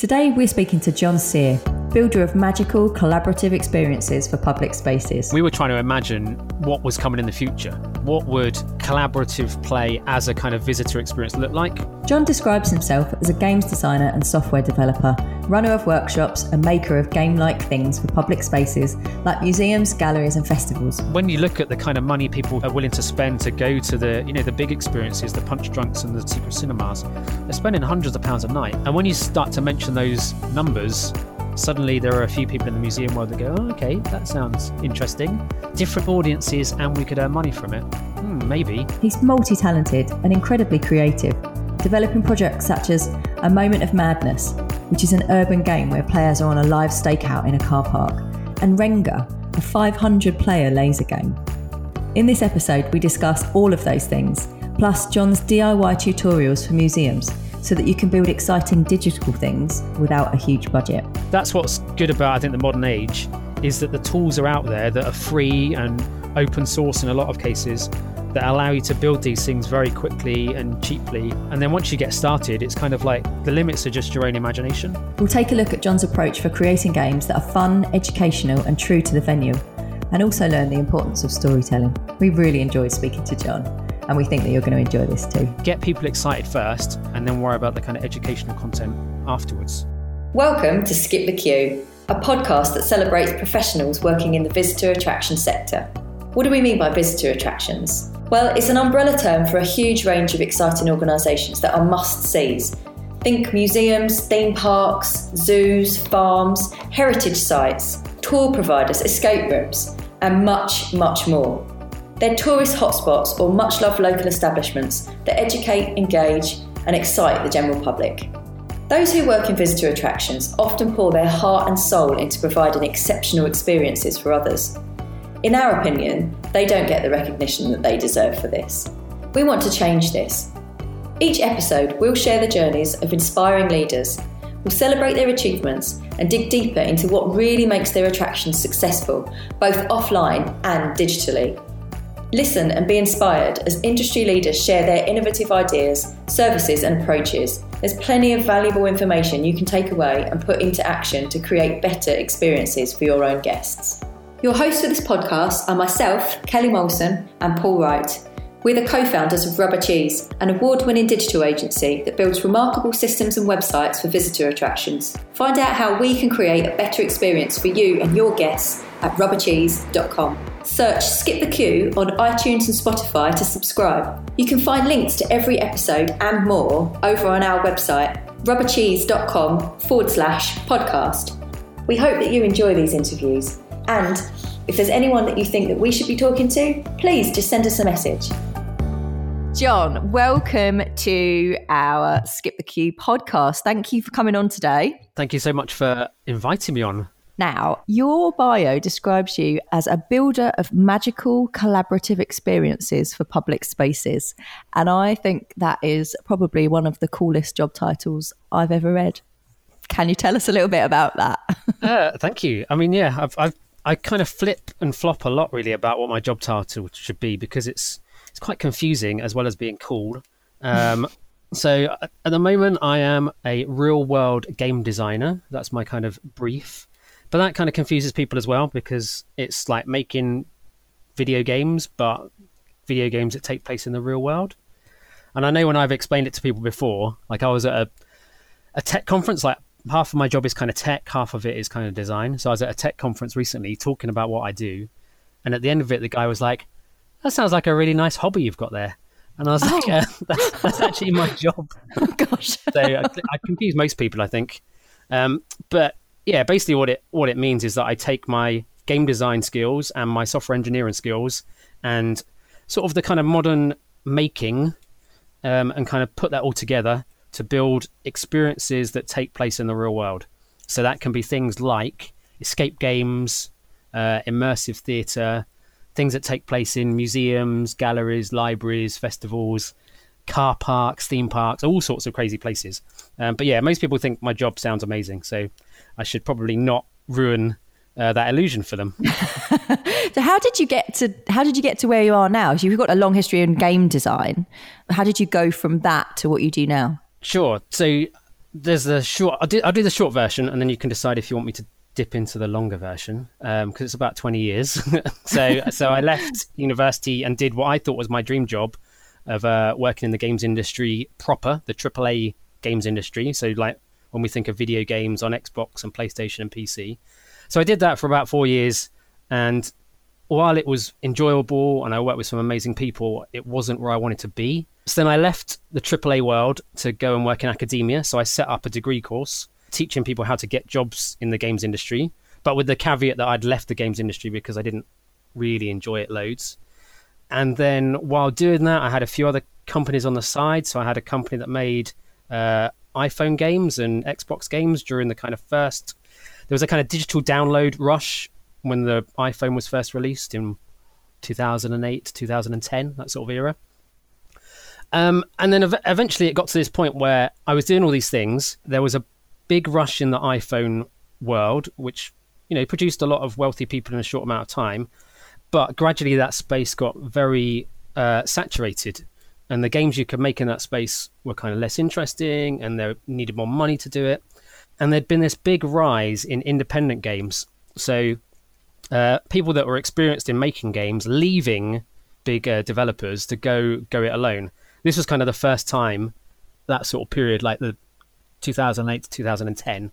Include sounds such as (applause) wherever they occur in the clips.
Today we're speaking to John Sear, builder of magical collaborative experiences for public spaces. We were trying to imagine what was coming in the future. What would collaborative play as a kind of visitor experience look like? John describes himself as a games designer and software developer, runner of workshops, and maker of game like things for public spaces like museums, galleries, and festivals. When you look at the kind of money people are willing to spend to go to the, you know, the big experiences, the Punchdrunks and the secret cinemas, they're spending hundreds of pounds a night. And when you start to mention those numbers, suddenly there are a few people in the museum world that go, oh, okay, that sounds interesting. Different audiences, and we could earn money from it. Hmm, maybe. He's multi talented and incredibly creative, developing projects such as A Moment of Madness, which is an urban game where players are on a live stakeout in a car park, and Renga, a 500 player laser game. In this episode, we discuss all of those things, plus John's DIY tutorials for museums so that you can build exciting digital things without a huge budget. That's what's good about, I think, the modern age is that the tools are out there that are free and open source in a lot of cases that allow you to build these things very quickly and cheaply. And then once you get started, it's kind of like the limits are just your own imagination. We'll take a look at John's approach for creating games that are fun, educational, and true to the venue, and also learn the importance of storytelling. We really enjoyed speaking to John and we think that you're going to enjoy this too. Get people excited first and then worry about the kind of educational content afterwards. Welcome to Skip the Queue, a podcast that celebrates professionals working in the visitor attraction sector. What do we mean by visitor attractions? Well, it's an umbrella term for a huge range of exciting organisations that are must sees. Think museums, theme parks, zoos, farms, heritage sites, tour providers, escape rooms, and much, much more. They're tourist hotspots or much loved local establishments that educate, engage, and excite the general public. Those who work in visitor attractions often pour their heart and soul into providing exceptional experiences for others. In our opinion, they don't get the recognition that they deserve for this. We want to change this. Each episode, we'll share the journeys of inspiring leaders, we'll celebrate their achievements, and dig deeper into what really makes their attractions successful, both offline and digitally. Listen and be inspired as industry leaders share their innovative ideas, services, and approaches. There's plenty of valuable information you can take away and put into action to create better experiences for your own guests. Your hosts for this podcast are myself, Kelly Molson, and Paul Wright. We're the co founders of Rubber Cheese, an award winning digital agency that builds remarkable systems and websites for visitor attractions. Find out how we can create a better experience for you and your guests at rubbercheese.com. Search Skip the Queue on iTunes and Spotify to subscribe. You can find links to every episode and more over on our website, rubbercheese.com forward slash podcast. We hope that you enjoy these interviews. And if there's anyone that you think that we should be talking to, please just send us a message. John, welcome to our Skip the Queue podcast. Thank you for coming on today. Thank you so much for inviting me on. Now, your bio describes you as a builder of magical collaborative experiences for public spaces. And I think that is probably one of the coolest job titles I've ever read. Can you tell us a little bit about that? (laughs) uh, thank you. I mean, yeah, I've, I've, I kind of flip and flop a lot really about what my job title should be because it's it's quite confusing as well as being cool. Um, (laughs) so at the moment, I am a real world game designer. That's my kind of brief. But that kind of confuses people as well because it's like making video games, but video games that take place in the real world. And I know when I've explained it to people before, like I was at a, a tech conference, like half of my job is kind of tech, half of it is kind of design. So I was at a tech conference recently talking about what I do. And at the end of it, the guy was like, that sounds like a really nice hobby you've got there. And I was oh. like, (laughs) uh, that's, that's, actually my (laughs) job. Oh, gosh. so I, I confuse most people, I think. Um, but yeah, basically what it what it means is that I take my game design skills and my software engineering skills and sort of the kind of modern making um, and kind of put that all together to build experiences that take place in the real world. So that can be things like escape games, uh, immersive theatre, things that take place in museums, galleries, libraries, festivals, car parks, theme parks, all sorts of crazy places. Um, but yeah, most people think my job sounds amazing. So I should probably not ruin uh, that illusion for them. (laughs) (laughs) so how did you get to how did you get to where you are now? So you've got a long history in game design. How did you go from that to what you do now? Sure. So there's a short. I'll do, I'll do the short version, and then you can decide if you want me to dip into the longer version because um, it's about 20 years. (laughs) so so I left university and did what I thought was my dream job of uh, working in the games industry proper, the AAA games industry. So like when we think of video games on Xbox and PlayStation and PC. So I did that for about four years, and while it was enjoyable and I worked with some amazing people, it wasn't where I wanted to be. So then I left the AAA world to go and work in academia. So I set up a degree course teaching people how to get jobs in the games industry, but with the caveat that I'd left the games industry because I didn't really enjoy it loads. And then while doing that, I had a few other companies on the side. So I had a company that made uh, iPhone games and Xbox games during the kind of first. There was a kind of digital download rush when the iPhone was first released in 2008 2010 that sort of era. Um, and then ev- eventually it got to this point where i was doing all these things. There was a big rush in the iphone world which you know produced a lot of wealthy people in a short amount of time. But gradually that space got very uh, saturated and the games you could make in that space were kind of less interesting and they needed more money to do it and there'd been this big rise in independent games so uh, people that were experienced in making games leaving big uh, developers to go go it alone. This was kind of the first time that sort of period, like the 2008 to 2010,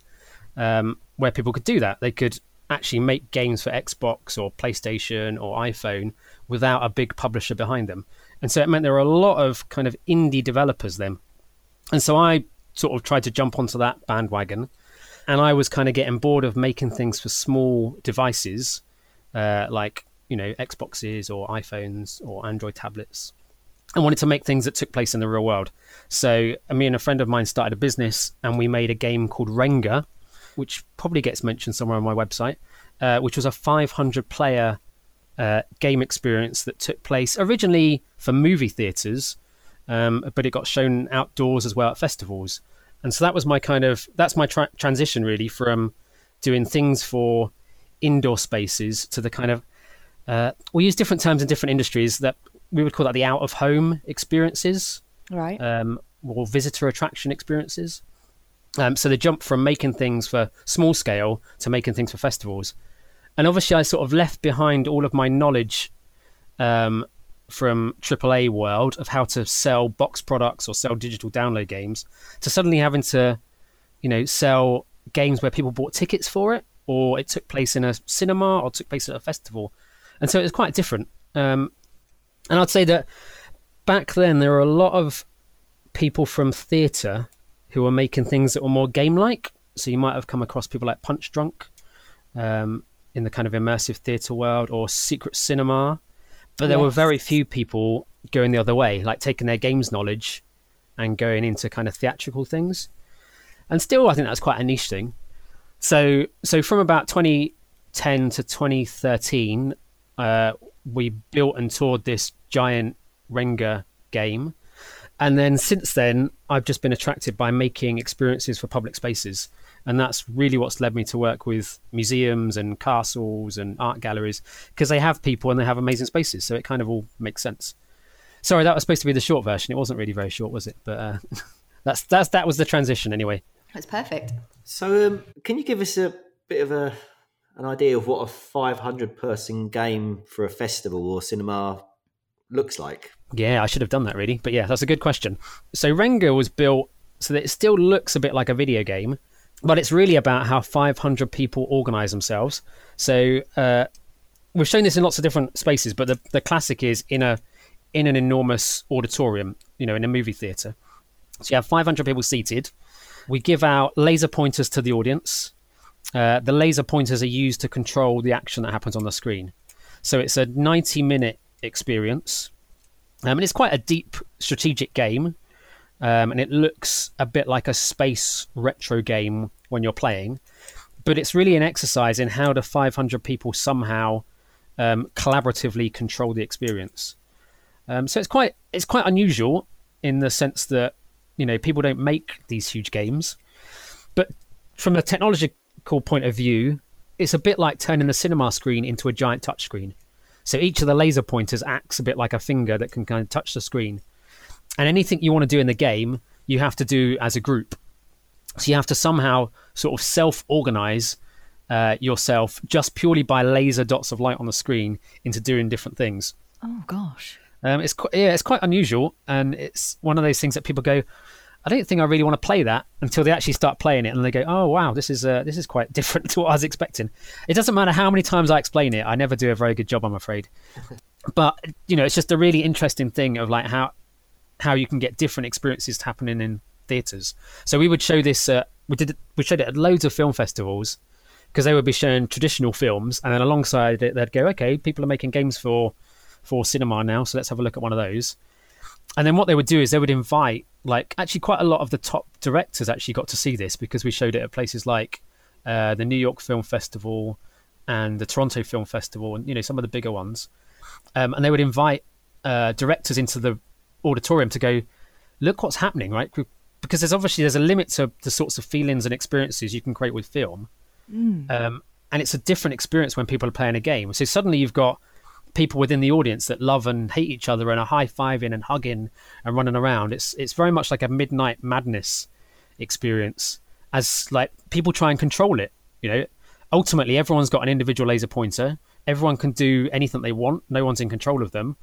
um, where people could do that. They could actually make games for Xbox or PlayStation or iPhone without a big publisher behind them. And so it meant there were a lot of kind of indie developers then. And so I sort of tried to jump onto that bandwagon. And I was kind of getting bored of making things for small devices uh, like you know Xboxes or iPhones or Android tablets. I wanted to make things that took place in the real world. So uh, me and a friend of mine started a business, and we made a game called Renga, which probably gets mentioned somewhere on my website, uh, which was a 500 player uh, game experience that took place originally for movie theaters, um, but it got shown outdoors as well at festivals. And so that was my kind of that's my tra- transition really from doing things for indoor spaces to the kind of uh, we use different terms in different industries that we would call that the out of home experiences, right? Um, or visitor attraction experiences. Um, so the jump from making things for small scale to making things for festivals, and obviously I sort of left behind all of my knowledge um, from AAA world of how to sell box products or sell digital download games to suddenly having to, you know, sell games where people bought tickets for it or it took place in a cinema or took place at a festival. And so it was quite different. Um, and I'd say that back then there were a lot of people from theatre who were making things that were more game like. So you might have come across people like Punchdrunk um, in the kind of immersive theatre world or Secret Cinema. But there yes. were very few people going the other way, like taking their games knowledge and going into kind of theatrical things. And still, I think that's quite a niche thing. So so from about 2010 to 2013, uh, we built and toured this giant Renga game. And then since then, I've just been attracted by making experiences for public spaces. And that's really what's led me to work with museums and castles and art galleries because they have people and they have amazing spaces. So it kind of all makes sense. Sorry, that was supposed to be the short version. It wasn't really very short, was it? But uh, (laughs) that's that's that was the transition anyway. That's perfect. So, um, can you give us a bit of a an idea of what a 500 person game for a festival or cinema looks like? Yeah, I should have done that really, but yeah, that's a good question. So, Renga was built so that it still looks a bit like a video game, but it's really about how 500 people organize themselves. So, uh, we've shown this in lots of different spaces, but the, the classic is in a in an enormous auditorium, you know, in a movie theater. So you have 500 people seated we give out laser pointers to the audience. Uh, the laser pointers are used to control the action that happens on the screen. So it's a 90 minute experience. Um, and it's quite a deep strategic game. Um, and it looks a bit like a space retro game when you're playing. But it's really an exercise in how do 500 people somehow um, collaboratively control the experience. Um, so it's quite it's quite unusual in the sense that you know, people don't make these huge games. But from a technological point of view, it's a bit like turning the cinema screen into a giant touchscreen. So each of the laser pointers acts a bit like a finger that can kind of touch the screen. And anything you want to do in the game, you have to do as a group. So you have to somehow sort of self organize uh, yourself just purely by laser dots of light on the screen into doing different things. Oh gosh. Um, it's quite, yeah, it's quite unusual, and it's one of those things that people go, I don't think I really want to play that until they actually start playing it and they go, "Oh wow, this is uh, this is quite (laughs) different to what I was expecting." It doesn't matter how many times I explain it; I never do a very good job, I'm afraid. (laughs) but you know, it's just a really interesting thing of like how how you can get different experiences happening in theaters. So we would show this. Uh, we did we showed it at loads of film festivals because they would be showing traditional films, and then alongside it, they'd go, "Okay, people are making games for for cinema now, so let's have a look at one of those." And then what they would do is they would invite like actually quite a lot of the top directors actually got to see this because we showed it at places like uh, the New York Film Festival and the Toronto Film Festival and you know some of the bigger ones. Um, and they would invite uh, directors into the auditorium to go look what's happening right because there's obviously there's a limit to the sorts of feelings and experiences you can create with film mm. um, and it's a different experience when people are playing a game so suddenly you've got people within the audience that love and hate each other and are high fiving and hugging and running around. It's it's very much like a midnight madness experience as like people try and control it. You know, ultimately everyone's got an individual laser pointer. Everyone can do anything they want. No one's in control of them.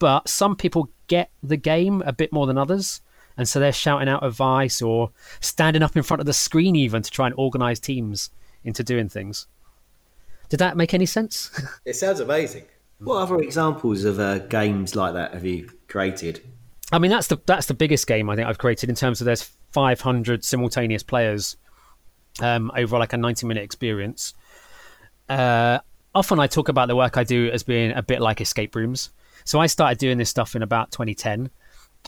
But some people get the game a bit more than others. And so they're shouting out advice or standing up in front of the screen even to try and organize teams into doing things. Did that make any sense? (laughs) It sounds amazing. What other examples of uh, games like that have you created? I mean, that's the that's the biggest game I think I've created in terms of there's 500 simultaneous players um, over like a 90 minute experience. Uh, often I talk about the work I do as being a bit like escape rooms. So I started doing this stuff in about 2010,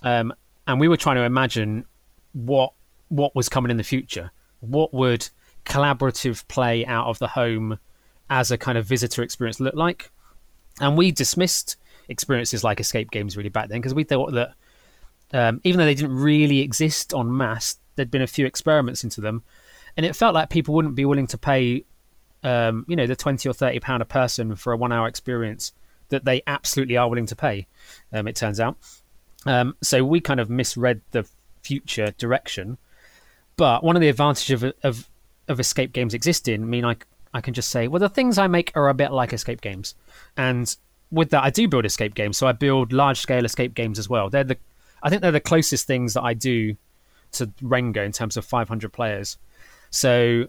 um, and we were trying to imagine what what was coming in the future. What would collaborative play out of the home as a kind of visitor experience look like? And we dismissed experiences like escape games really back then because we thought that um, even though they didn't really exist en masse, there'd been a few experiments into them, and it felt like people wouldn't be willing to pay, um, you know, the twenty or thirty pound a person for a one-hour experience that they absolutely are willing to pay. Um, it turns out, um, so we kind of misread the future direction. But one of the advantages of, of of escape games existing, mean, I I can just say, well, the things I make are a bit like escape games, and with that, I do build escape games. So I build large scale escape games as well. They're the, I think they're the closest things that I do to Renga in terms of 500 players. So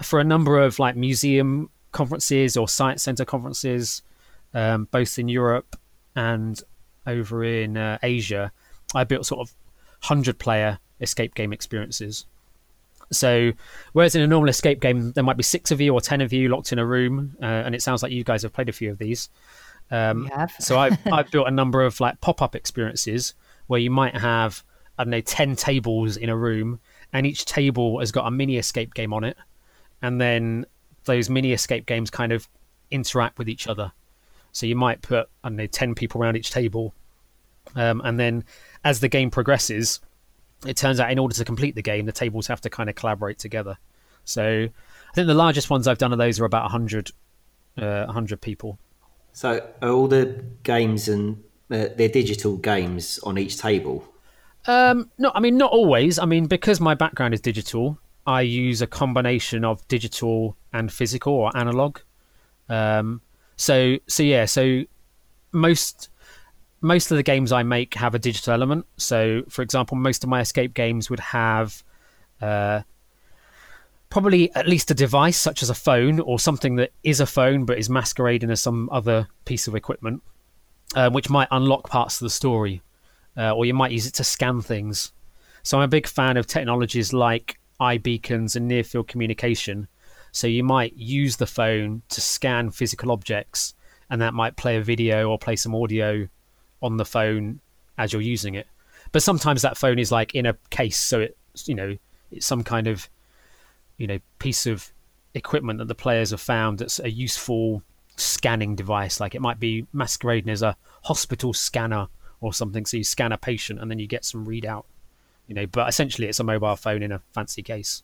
for a number of like museum conferences or science center conferences, um, both in Europe and over in uh, Asia, I built sort of 100 player escape game experiences. So, whereas in a normal escape game, there might be six of you or ten of you locked in a room, uh, and it sounds like you guys have played a few of these. Um, so I've, (laughs) I've built a number of like pop-up experiences where you might have I don't know ten tables in a room, and each table has got a mini escape game on it, and then those mini escape games kind of interact with each other. So you might put I don't know ten people around each table, um, and then as the game progresses, it turns out in order to complete the game, the tables have to kind of collaborate together. So I think the largest ones I've done of those are about 100, uh, 100 people. So are all the games and uh, they're digital games on each table? Um, no, I mean not always. I mean because my background is digital, I use a combination of digital and physical or analog. Um, so so yeah, so most most of the games I make have a digital element. So, for example, most of my escape games would have uh, probably at least a device such as a phone or something that is a phone but is masquerading as some other piece of equipment, uh, which might unlock parts of the story, uh, or you might use it to scan things. So, I'm a big fan of technologies like iBeacons and near field communication. So, you might use the phone to scan physical objects, and that might play a video or play some audio on the phone as you're using it. But sometimes that phone is like in a case, so it's you know it's some kind of you know piece of equipment that the players have found that's a useful scanning device. Like it might be masquerading as a hospital scanner or something. So you scan a patient and then you get some readout. You know, but essentially it's a mobile phone in a fancy case.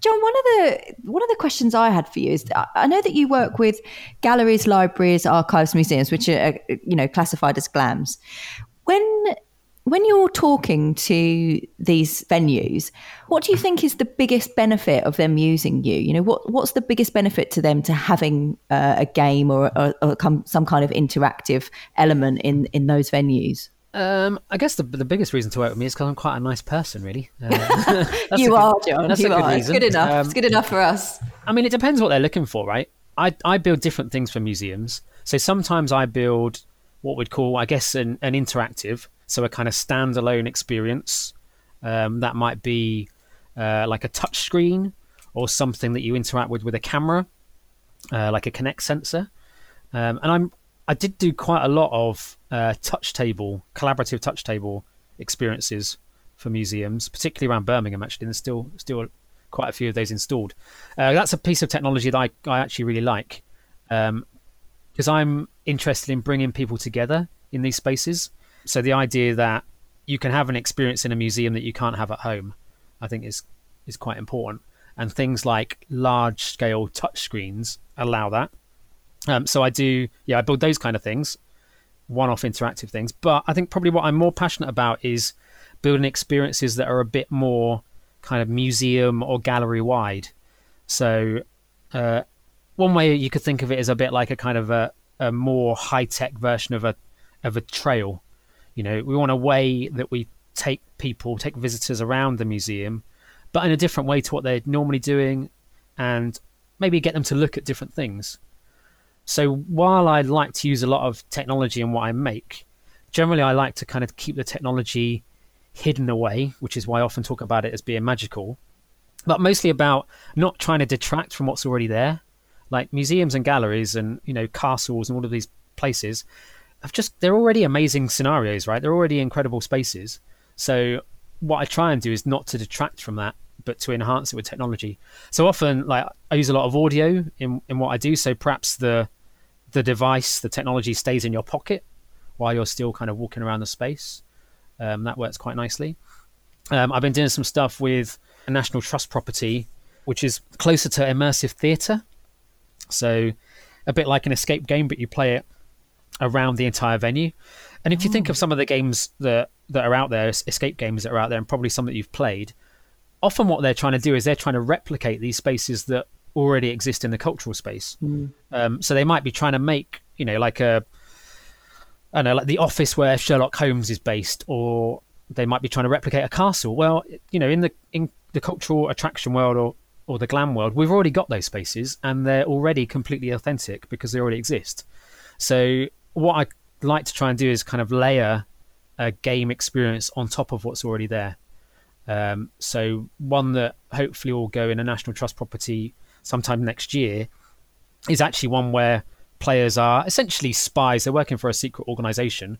John, one of the one of the questions I had for you is I know that you work with galleries, libraries, archives, museums, which are you know classified as GLAMs. When when you're talking to these venues, what do you think is the biggest benefit of them using you? You know, what what's the biggest benefit to them to having uh, a game or, or, or some kind of interactive element in in those venues? Um, I guess the the biggest reason to work with me is because I'm quite a nice person, really. Uh, you good, are, John. That's you a good are. reason. It's good enough. Um, it's good enough for us. I mean, it depends what they're looking for, right? I I build different things for museums. So sometimes I build what we'd call, I guess, an, an interactive, so a kind of standalone experience. Um, that might be uh, like a touch screen or something that you interact with with a camera, uh, like a Kinect sensor. Um, and I'm I did do quite a lot of uh, touch table, collaborative touch table experiences for museums, particularly around Birmingham. Actually, there's still still quite a few of those installed. Uh, that's a piece of technology that I, I actually really like because I'm interested in bringing people together in these spaces. So the idea that you can have an experience in a museum that you can't have at home, I think is is quite important. And things like large scale touch screens allow that. Um, so I do, yeah, I build those kind of things, one off interactive things. But I think probably what I'm more passionate about is building experiences that are a bit more kind of museum or gallery wide. So uh, one way you could think of it is a bit like a kind of a, a more high tech version of a of a trail. You know, we want a way that we take people, take visitors around the museum, but in a different way to what they're normally doing, and maybe get them to look at different things. So while I like to use a lot of technology in what I make, generally I like to kind of keep the technology hidden away, which is why I often talk about it as being magical, but mostly about not trying to detract from what's already there. Like museums and galleries and you know castles and all of these places have just they're already amazing scenarios, right? They're already incredible spaces. So what I try and do is not to detract from that, but to enhance it with technology. So often, like I use a lot of audio in in what I do. So perhaps the the device, the technology stays in your pocket while you're still kind of walking around the space. Um, that works quite nicely. Um, I've been doing some stuff with a National Trust property, which is closer to immersive theatre. So a bit like an escape game, but you play it around the entire venue. And if you think of some of the games that that are out there, escape games that are out there, and probably some that you've played, often what they're trying to do is they're trying to replicate these spaces that already exist in the cultural space. Um, so they might be trying to make, you know, like a, I don't know, like the office where Sherlock Holmes is based, or they might be trying to replicate a castle. Well, you know, in the in the cultural attraction world or or the glam world, we've already got those spaces, and they're already completely authentic because they already exist. So what I like to try and do is kind of layer a game experience on top of what's already there. Um, so one that hopefully will go in a national trust property sometime next year is actually one where players are essentially spies. They're working for a secret organization,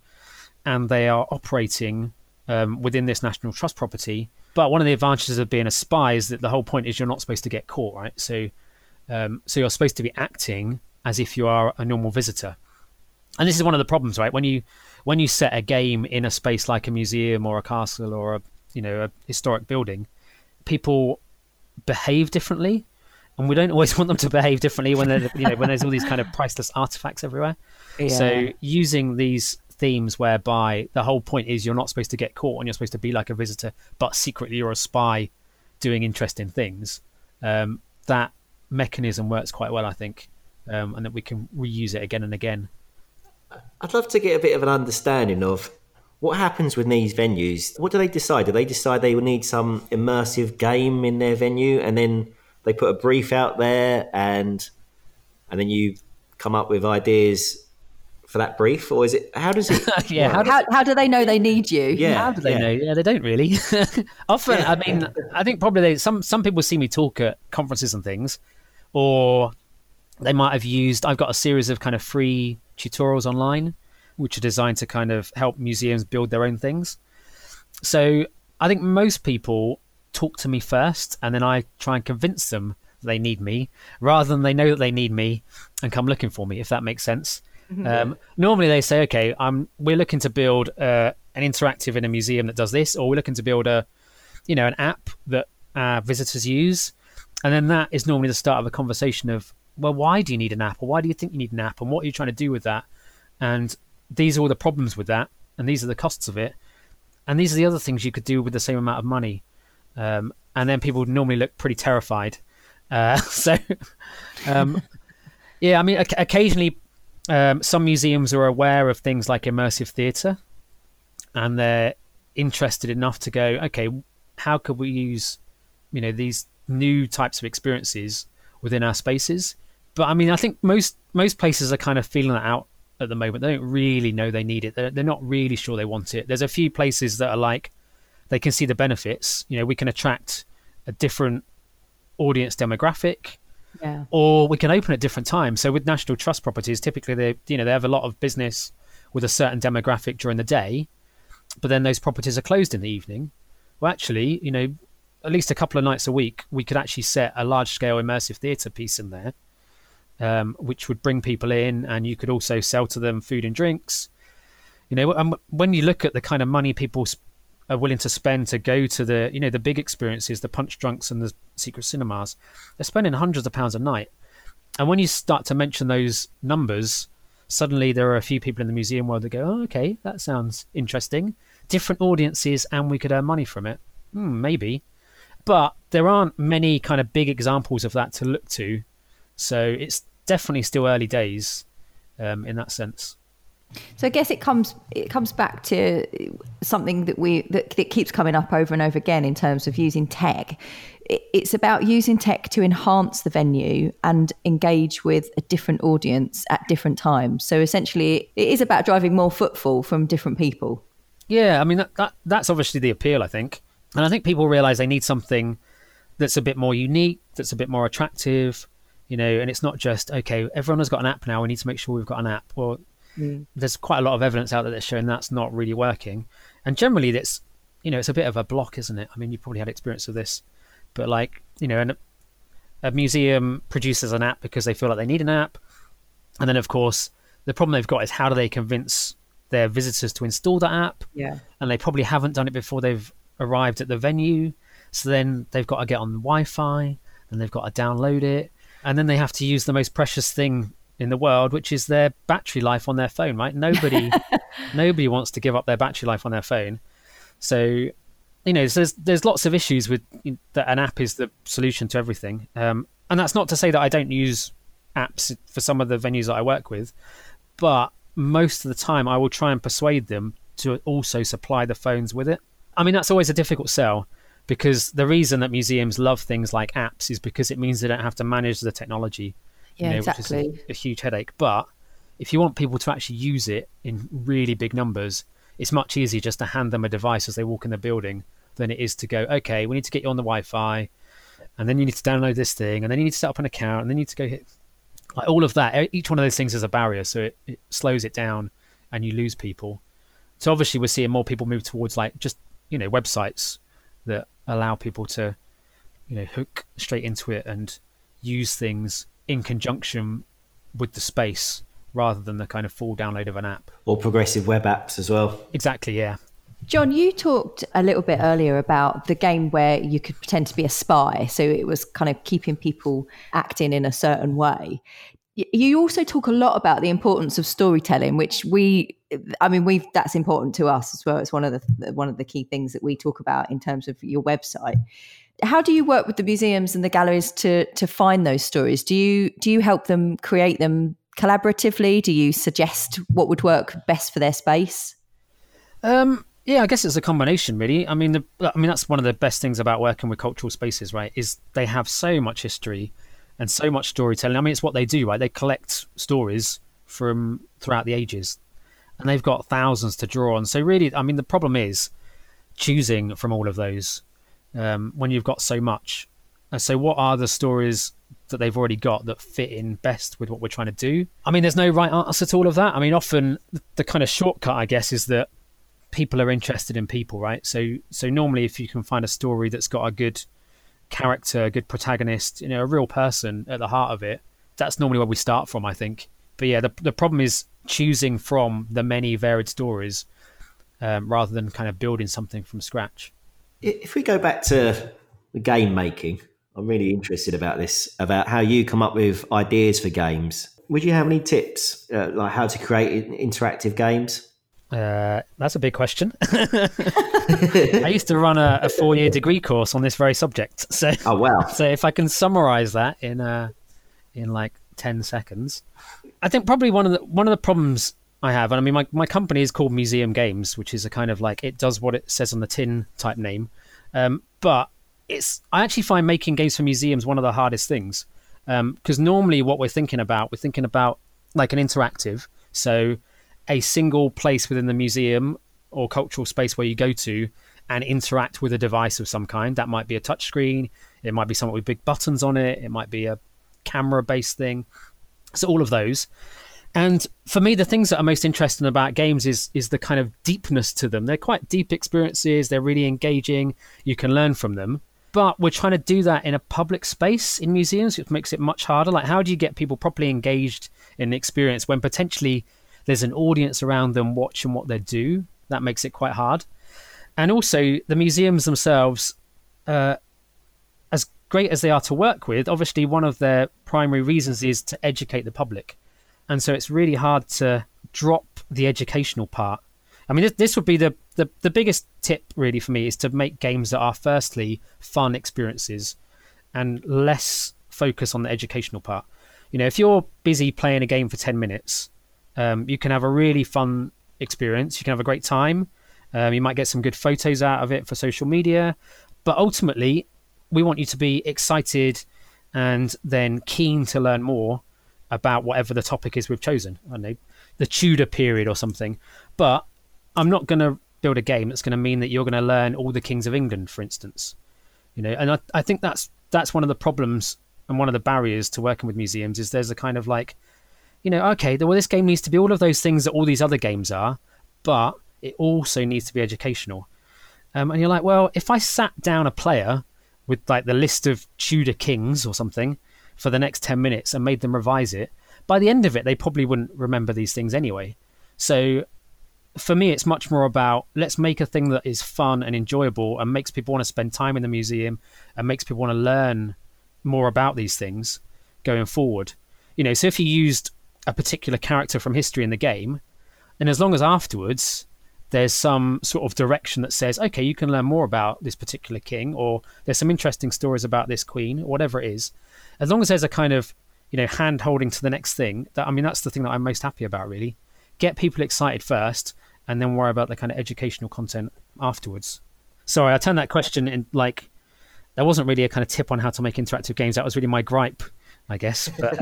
and they are operating um, within this national trust property. But one of the advantages of being a spy is that the whole point is you're not supposed to get caught, right? So, um, so you're supposed to be acting as if you are a normal visitor. And this is one of the problems, right? When you when you set a game in a space like a museum or a castle or a you know a historic building, people behave differently, and we don't always (laughs) want them to behave differently when they you know when there's all these kind of priceless artifacts everywhere. So using these themes whereby the whole point is you're not supposed to get caught and you're supposed to be like a visitor, but secretly you're a spy doing interesting things. Um, that mechanism works quite well, I think, um, and that we can reuse it again and again. I'd love to get a bit of an understanding of what happens with these venues. What do they decide? Do they decide they will need some immersive game in their venue, and then they put a brief out there, and and then you come up with ideas for that brief, or is it? How does it? (laughs) Yeah, how? How, how do they know they need you? yeah, How do they yeah. know? Yeah, they don't really. (laughs) Often, I mean, I think probably they, some some people see me talk at conferences and things, or they might have used. I've got a series of kind of free tutorials online, which are designed to kind of help museums build their own things. So I think most people talk to me first, and then I try and convince them they need me, rather than they know that they need me and come looking for me. If that makes sense. Um, normally they say, okay, um, we're looking to build uh, an interactive in a museum that does this, or we're looking to build a, you know, an app that uh, visitors use, and then that is normally the start of a conversation of, well, why do you need an app, or why do you think you need an app, and what are you trying to do with that, and these are all the problems with that, and these are the costs of it, And these are the other things you could do with the same amount of money. Um, and then people would normally look pretty terrified. Uh, (laughs) so, um, yeah, I mean, occasionally um, some museums are aware of things like immersive theatre and they're interested enough to go, okay, how could we use, you know, these new types of experiences within our spaces? But I mean, I think most most places are kind of feeling that out at the moment. They don't really know they need it. They're, they're not really sure they want it. There's a few places that are like they can see the benefits. You know, we can attract a different audience demographic. Yeah. Or we can open at different times. So with National Trust properties, typically they you know they have a lot of business with a certain demographic during the day, but then those properties are closed in the evening. Well, actually, you know, at least a couple of nights a week, we could actually set a large scale immersive theatre piece in there, um, which would bring people in, and you could also sell to them food and drinks. You know, and when you look at the kind of money people are willing to spend to go to the, you know, the big experiences, the Punchdrunks and the secret cinemas, they're spending hundreds of pounds a night. And when you start to mention those numbers, suddenly there are a few people in the museum world that go, oh, okay, that sounds interesting. Different audiences, and we could earn money from it. Hmm, maybe. But there aren't many kind of big examples of that to look to. So it's definitely still early days um, in that sense. So I guess it comes it comes back to something that we that, that keeps coming up over and over again in terms of using tech it's about using tech to enhance the venue and engage with a different audience at different times. So essentially, it is about driving more footfall from different people. Yeah, I mean that, that that's obviously the appeal, I think, and I think people realize they need something that's a bit more unique, that's a bit more attractive, you know. And it's not just okay. Everyone has got an app now. We need to make sure we've got an app. Well, mm. there's quite a lot of evidence out there that's showing that's not really working, and generally, that's you know, it's a bit of a block, isn't it? I mean, you probably had experience of this but like you know, an, a museum produces an app because they feel like they need an app, and then of course the problem they've got is how do they convince their visitors to install that app? Yeah, and they probably haven't done it before they've arrived at the venue, so then they've got to get on Wi-Fi and they've got to download it, and then they have to use the most precious thing in the world, which is their battery life on their phone. Right? Nobody, (laughs) nobody wants to give up their battery life on their phone. So you know, there's there's lots of issues with that an app is the solution to everything. Um, and that's not to say that I don't use apps for some of the venues that I work with, but most of the time I will try and persuade them to also supply the phones with it. I mean, that's always a difficult sell because the reason that museums love things like apps is because it means they don't have to manage the technology. Yeah, you know, exactly. Which is a, a huge headache. But if you want people to actually use it in really big numbers, it's much easier just to hand them a device as they walk in the building than it is to go, okay, we need to get you on the Wi Fi, and then you need to download this thing, and then you need to set up an account, and then you need to go hit like all of that. Each one of those things is a barrier, so it, it slows it down and you lose people. So obviously, we're seeing more people move towards like just you know websites that allow people to you know hook straight into it and use things in conjunction with the space rather than the kind of full download of an app. Or progressive web apps as well. Exactly, yeah. John, you talked a little bit earlier about the game where you could pretend to be a spy. So it was kind of keeping people acting in a certain way. You also talk a lot about the importance of storytelling, which we, I mean, we that's important to us as well. It's one of the one of the key things that we talk about in terms of your website. How do you work with the museums and the galleries to to find those stories? Do you do you help them create them collaboratively? Do you suggest what would work best for their space? Um, yeah, I guess it's a combination, really. I mean, the, I mean that's one of the best things about working with cultural spaces, right? Is they have so much history and so much storytelling. I mean, it's what they do, right? They collect stories from throughout the ages, and they've got thousands to draw on. So really, I mean, the problem is choosing from all of those um, when you've got so much. And so, what are the stories that they've already got that fit in best with what we're trying to do? I mean, there's no right answer to all of that. I mean, often the kind of shortcut, I guess, is that people are interested in people, right? So so normally if you can find a story that's got a good character, a good protagonist, you know, a real person at the heart of it, that's normally where we start from, I think. But yeah, the the problem is choosing from the many varied stories um, rather than kind of building something from scratch. If we go back to the game making, I'm really interested about this, about how you come up with ideas for games. Would you have any tips, uh, like how to create interactive games? Uh, that's a big question. (laughs) I used to run a, a four-year degree course on this very subject. So, Oh wow. (laughs) so if I can summarize that in uh, in like ten seconds, I think probably one of the one of the problems I have, and I mean, my my company is called Museum Games, which is a kind of like it does what it says on the tin type name, um, but it's I actually find making games for museums one of the hardest things because normally what we're thinking about, we're thinking about like an interactive, so a single place within the museum or cultural space where you go to and interact with a device of some kind. That might be a touchscreen, it might be something with big buttons on it, it might be a camera based thing. So all of those. And for me, the things that are most interesting about games is is the kind of deepness to them. They're quite deep experiences. They're really engaging. You can learn from them. But we're trying to do that in a public space in museums, which makes it much harder. Like, how do you get people properly engaged in the experience when potentially there's an audience around them watching what they do? That makes it quite hard. And also, the museums themselves, uh, as great as they are to work with, obviously one of their primary reasons is to educate the public. And so it's really hard to drop the educational part. I mean, this, this would be the, the, the biggest tip really for me is to make games that are firstly fun experiences and less focus on the educational part. You know, if you're busy playing a game for 10 minutes, um, you can have a really fun experience. You can have a great time. Um, you might get some good photos out of it for social media. But ultimately, we want you to be excited and then keen to learn more about whatever the topic is we've chosen. I know, the Tudor period or something. But I'm not going to build a game that's going to mean that you're going to learn all the kings of England, for instance. You know, and I, I think that's that's one of the problems and one of the barriers to working with museums is there's a kind of like, you know, okay, well, this game needs to be all of those things that all these other games are, but it also needs to be educational. Um, and you're like, well, if I sat down a player with like the list of Tudor kings or something for the next 10 minutes and made them revise it, by the end of it, they probably wouldn't remember these things anyway. So for me, it's much more about let's make a thing that is fun and enjoyable and makes people want to spend time in the museum and makes people want to learn more about these things going forward. You know, so if you used a particular character from history in the game, and as long as afterwards there's some sort of direction that says, okay, you can learn more about this particular king, or there's some interesting stories about this queen, whatever it is, as long as there's a kind of you know hand holding to the next thing, that I mean that's the thing that I'm most happy about really. Get people excited first, and then worry about the kind of educational content afterwards. Sorry, I turned that question in like that wasn't really a kind of tip on how to make interactive games. That was really my gripe, I guess. (laughs) But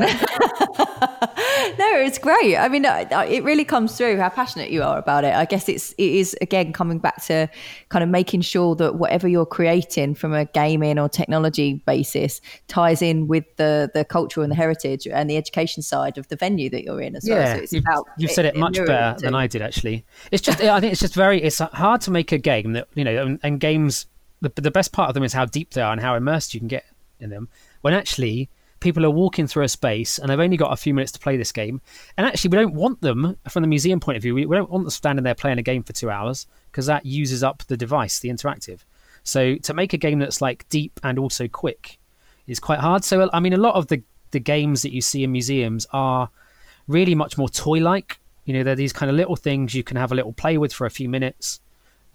no, it's great. I mean, it really comes through how passionate you are about it. I guess it's it is again coming back to kind of making sure that whatever you're creating from a gaming or technology basis ties in with the the culture and the heritage and the education side of the venue that you're in as yeah, well. So you've, you've said it, much better than I did actually. It's just I think it's just very it's hard to make a game that you know and, and games the the best part of them is how deep they are and how immersed you can get in them. When actually people are walking through a space and they've only got a few minutes to play this game. And actually, we don't want them from the museum point of view. We, don't want them standing there playing a game for two hours because that uses up the device, the interactive. So to make a game that's like deep and also quick is quite hard. So I mean, a lot of the the games that you see in museums are really much more toy-like. You know, they're these kind of little things you can have a little play with for a few minutes.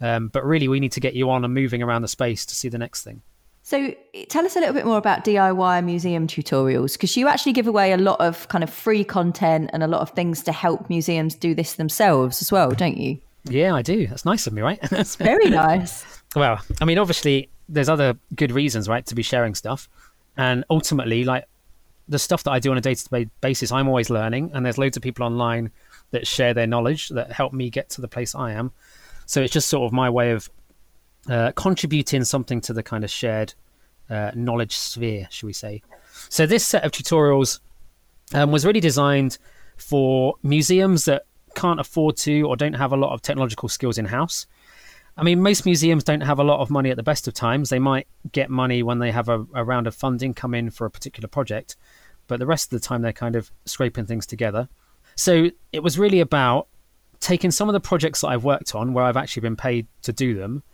Um, but really, we need to get you on and moving around the space to see the next thing. So, eh, tell us a little bit more about DIY museum tutorials because you actually give away a lot of kind of free content and a lot of things to help museums do this themselves as well, don't you? Yeah, I do. That's nice of me, right? That's very nice. (laughs) well, I mean, obviously, there's other good reasons, right, to be sharing stuff. And ultimately, like the stuff that I do on a day to day basis, I'm always learning, and there's loads of people online that share their knowledge that help me get to the place I am. So it's just sort of my way of uh, contributing something to the kind of shared uh, knowledge sphere, should we say. So this set of tutorials um, was really designed for museums that can't afford to or don't have a lot of technological skills in house. I mean, most museums don't have a lot of money at the best of times. They might get money when they have a, a round of funding come in for a particular project, but the rest of the time they're kind of scraping things together. So it was really about taking some of the projects that I've worked on where I've actually been paid to do them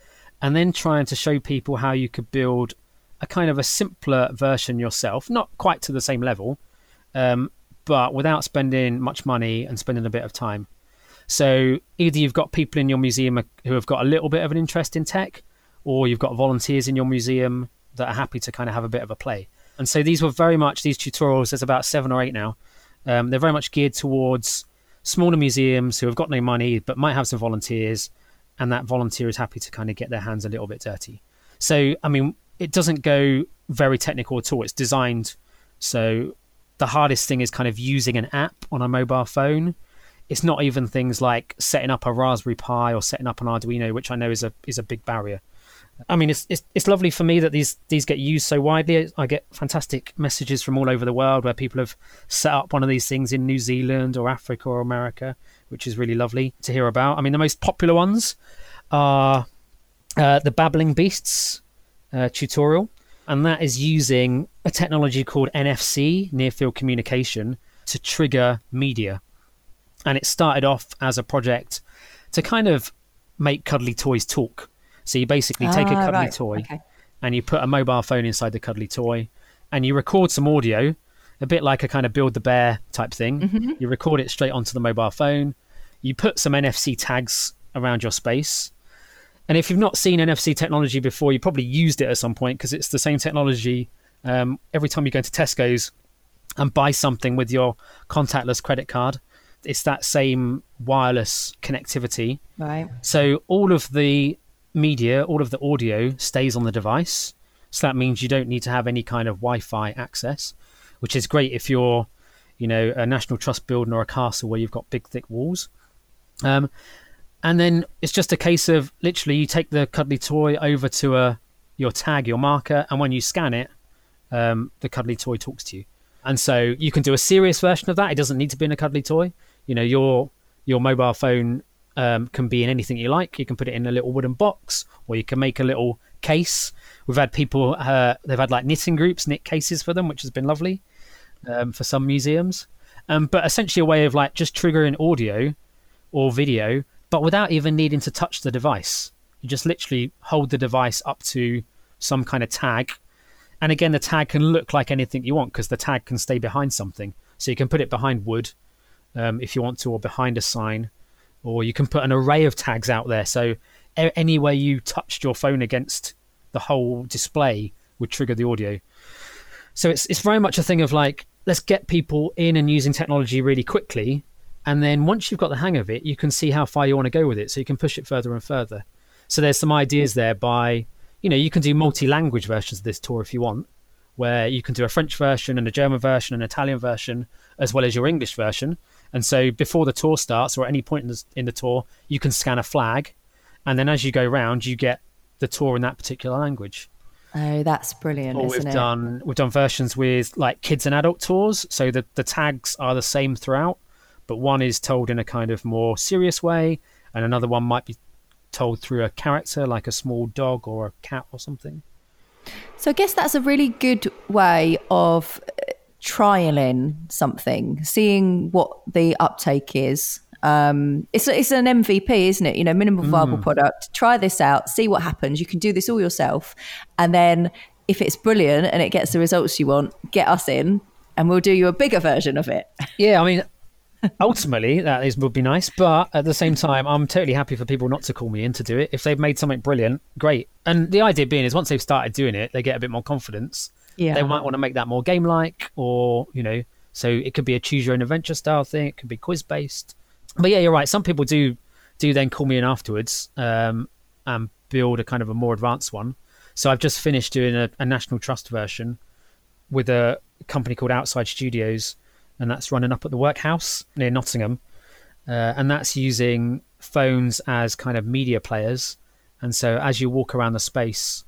and then trying to show people how you could build a kind of a simpler version yourself, not quite to the same level, um, but without spending much money and spending a bit of time. So either you've got people in your museum who have got a little bit of an interest in tech, or you've got volunteers in your museum that are happy to kind of have a bit of a play. And so these were very much these tutorials. There's about seven or eight now. Um, they're very much geared towards smaller museums who have got no money but might have some volunteers, and that volunteer is happy to kind of get their hands a little bit dirty. So I mean, it doesn't go very technical at all. It's designed so the hardest thing is kind of using an app on a mobile phone. It's not even things like setting up a Raspberry Pi or setting up an Arduino, which I know is a is a big barrier. I mean, it's, it's it's lovely for me that these these get used so widely. I get fantastic messages from all over the world where people have set up one of these things in New Zealand or Africa or America, which is really lovely to hear about. I mean, the most popular ones are uh, the Babbling Beasts uh, tutorial, and that is using a technology called NFC, Near Field Communication, to trigger media. And it started off as a project to kind of make cuddly toys talk. So you basically take a Ah, cuddly right. toy Okay. and you put a mobile phone inside the cuddly toy and you record some audio, a bit like a kind of build the bear type thing. Mm-hmm. You record it straight onto the mobile phone. You put some NFC tags around your space. And if you've not seen NFC technology before, you probably used it at some point because it's the same technology. Um, every time you go into Tesco's and buy something with your contactless credit card, it's that same wireless connectivity. Right. So all of the media, all of the audio stays on the device. So that means you don't need to have any kind of Wi-Fi access, which is great if you're, you know, a National Trust building or a castle where you've got big thick walls. Um, and then it's just a case of literally you take the cuddly toy over to a your tag, your marker, and when you scan it, um, the cuddly toy talks to you. And so you can do a serious version of that. It doesn't need to be in a cuddly toy. You know, your your mobile phone um, can be in anything you like. You can put it in a little wooden box, or you can make a little case. We've had people, uh, they've had like knitting groups knit cases for them, which has been lovely um, for some museums. Um, but essentially, a way of like just triggering audio or video, but without even needing to touch the device. You just literally hold the device up to some kind of tag. And again, the tag can look like anything you want because the tag can stay behind something. So you can put it behind wood um, if you want to, or behind a sign, or you can put an array of tags out there. So a- any you touched your phone against the whole display would trigger the audio. So it's it's very much a thing of like let's get people in and using technology really quickly, and then once you've got the hang of it, you can see how far you want to go with it. So you can push it further and further. So there's some ideas there by you know you can do multi-language versions of this tour if you want, where you can do a French version and a German version and an Italian version as well as your English version. And so before the tour starts or at any point in the, in the tour, you can scan a flag, and then as you go round, you get the tour in that particular language Oh, that's brilliant, or isn't we've it? done we've done versions with like kids and adult tours so the the tags are the same throughout but one is told in a kind of more serious way and another one might be told through a character like a small dog or a cat or something So I guess that's a really good way of uh, trialing something, seeing what the uptake is. Um, it's it's an MVP, isn't it? You know, minimal viable product. Try this out, see what happens. You can do this all yourself, and then if it's brilliant and it gets the results you want, get us in, and we'll do you a bigger version of it. (laughs) yeah i mean ultimately that is would be nice but at the same time i'm totally happy for people not to call me in to do it if they've made something brilliant great and the idea being is once they've started doing it they get a bit more confidence Yeah. they might want to make that more game like or you know so it could be a choose your own adventure style thing it could be quiz based but yeah you're right some people do do then call me in afterwards um, and build a kind of a more advanced one so i've just finished doing a, a national trust version with a company called outside studios and that's running up at the workhouse near nottingham uh, and that's using phones as kind of media players and so as you walk around the space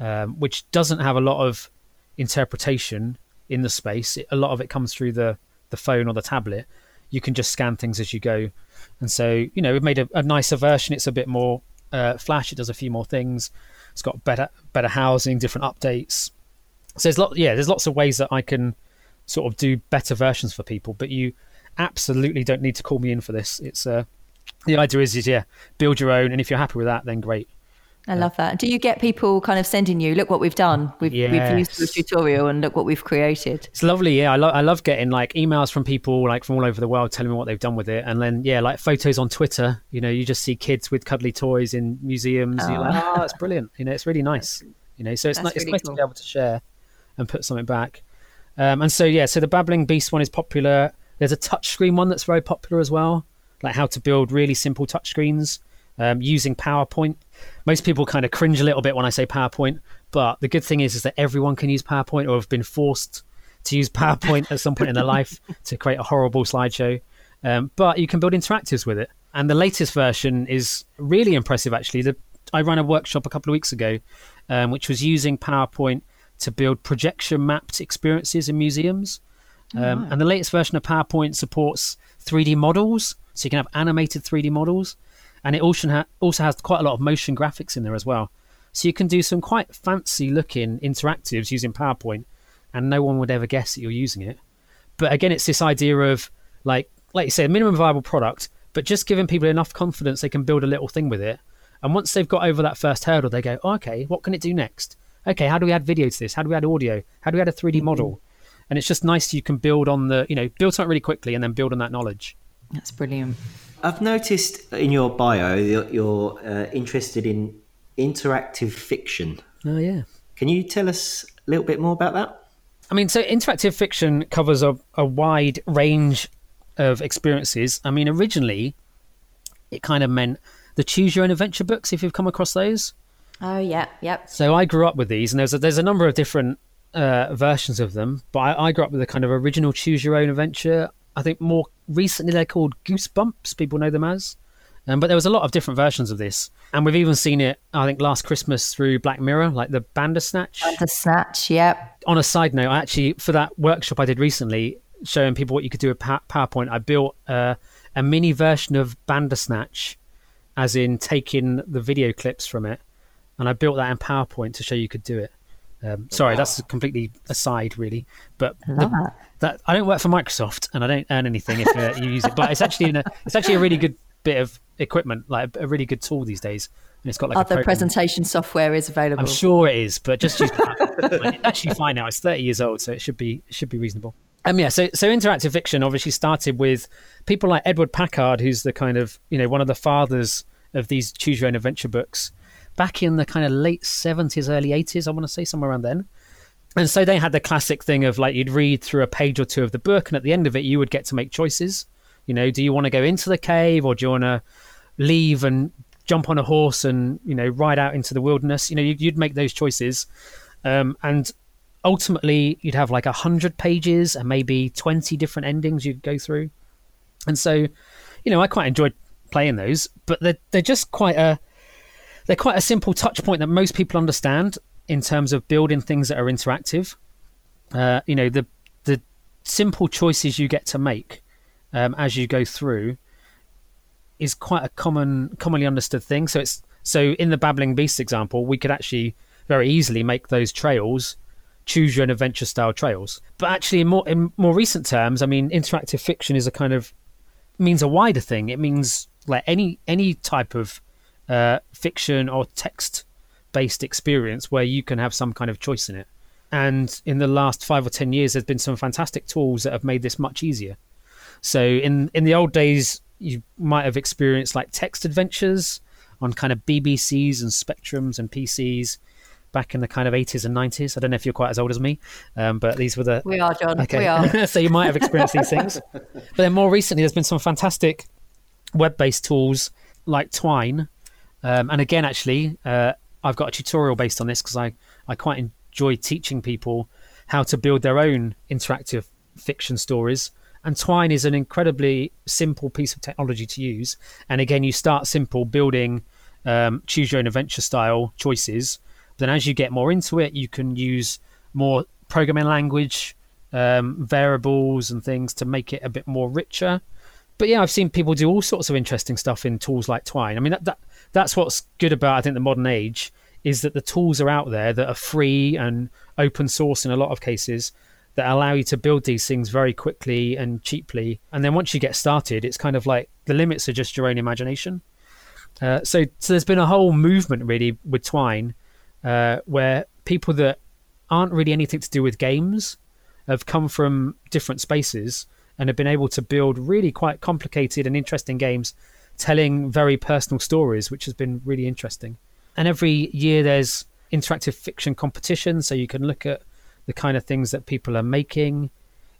um, which doesn't have a lot of interpretation in the space. A lot of it comes through the the phone or the tablet. You can just scan things as you go, and so you know we've made a, a nicer version. It's a bit more uh, flash. It does a few more things. It's got better better housing, different updates. So there's lot, yeah, there's lots of ways that I can sort of do better versions for people. But you absolutely don't need to call me in for this. It's uh, the idea is, is yeah, build your own, and if you're happy with that, then great. I love that. Do you get people kind of sending you, look what we've done? We've, we've used the tutorial and look what we've created. It's lovely, yeah. I, lo- I love getting like emails from people like from all over the world telling me what they've done with it, and then yeah, like photos on Twitter. You know, you just see kids with cuddly toys in museums. You're like, oh, that's brilliant. You know, it's really nice. You know, so it's it's really nice cool. to be able to share and put something back. Um, and so yeah, so the Babbling Beast one is popular. There's a touchscreen one that's very popular as well, like how to build really simple touchscreens um, using PowerPoint. Most people kind of cringe a little bit when I say PowerPoint, but the good thing is is that everyone can use PowerPoint or have been forced to use PowerPoint at some point in their life (laughs) to create a horrible slideshow. Um, but you can build interactives with it. And the latest version is really impressive, actually. The, I ran a workshop a couple of weeks ago, um, which was using PowerPoint to build projection mapped experiences in museums. Um, And the latest version of PowerPoint supports 3D models, so you can have animated 3D models, and it also ha- also has quite a lot of motion graphics in there as well. So you can do some quite fancy looking interactives using PowerPoint, and no one would ever guess that you're using it. But again, it's this idea of like like you say, a minimum viable product, but just giving people enough confidence they can build a little thing with it. And once they've got over that first hurdle, they go, oh, okay, what can it do next? Okay, how do we add video to this? How do we add audio? How do we add a 3D mm-hmm. model? And it's just nice you can build on the, you know, build something really quickly and then build on that knowledge. That's brilliant. I've noticed in your bio you're, you're uh, interested in interactive fiction. Oh, yeah. Can you tell us a little bit more about that? I mean, so interactive fiction covers a, a wide range of experiences. I mean, originally, it kind of meant the choose your own adventure books, if you've come across those. Oh, yeah, yep. So I grew up with these, and there's a, there's a number of different uh, versions of them. But I, I grew up with the kind of original choose your own adventure. I think more recently they're called Goosebumps. People know them as. Um, but there was a lot of different versions of this, and we've even seen it. I think last Christmas through Black Mirror, like the Bandersnatch. The snatch, yep. On a side note, I actually for that workshop I did recently, showing people what you could do with PowerPoint, I built uh, a mini version of Bandersnatch, as in taking the video clips from it, and I built that in PowerPoint to show you could do it. Um, sorry, that's completely aside, really. But the- that. that I don't work for Microsoft, and I don't earn anything if uh, you use it. But it's actually in a, it's actually a really good bit of equipment, like a, a really good tool these days. And it's got like Other program. presentation software is available. I'm sure it is, but just use it's actually fine now. It's 30 years old, so it should be it should be reasonable. Um, yeah, so so interactive fiction obviously started with people like Edward Packard, who's the kind of you know one of the fathers of these choose your own adventure books, back in the kind of late 70s, early 80s. I want to say somewhere around then. And so they had the classic thing of like you'd read through a page or two of the book, and at the end of it, you would get to make choices. You know, do you want to go into the cave or do you want to leave and jump on a horse and you know ride out into the wilderness? You know, you- you'd make those choices, um, and ultimately you'd have like a hundred pages and maybe twenty different endings you'd go through. And so, you know, I quite enjoyed playing those, but they're they're just quite a they're quite a simple touch point that most people understand in terms of building things that are interactive. Uh, you know, the the simple choices you get to make um, as you go through is quite a common commonly understood thing. So it's so in the babbling beast example, we could actually very easily make those trails choose your own adventure style trails. But actually, in more in more recent terms, I mean, interactive fiction is a kind of means a wider thing. It means like any any type of uh, fiction or text based experience where you can have some kind of choice in it. And in the last five or ten years, there's been some fantastic tools that have made this much easier. So in in the old days, you might have experienced like text adventures on kind of BBCs and Spectrums and PCs back in the kind of 80s and 90s. I don't know if you're quite as old as me, um, but these were the We are, John. Okay. We are. (laughs) so you might have experienced these things. (laughs) But then more recently, there's been some fantastic web-based tools like Twine. Um, and again, actually, uh, I've got a tutorial based on this because I, I quite enjoy teaching people how to build their own interactive fiction stories. And Twine is an incredibly simple piece of technology to use. And again, you start simple, building um, choose your own adventure style choices. Then, as you get more into it, you can use more programming language, um, variables, and things to make it a bit more richer. But yeah, I've seen people do all sorts of interesting stuff in tools like Twine. I mean, that, that that's what's good about I think the modern age is that the tools are out there that are free and open source in a lot of cases that allow you to build these things very quickly and cheaply. And then once you get started, it's kind of like the limits are just your own imagination. Uh, so, so there's been a whole movement really with Twine, uh, where people that aren't really anything to do with games have come from different spaces and have been able to build really quite complicated and interesting games, telling very personal stories, which has been really interesting. And every year there's interactive fiction competitions, so you can look at the kind of things that people are making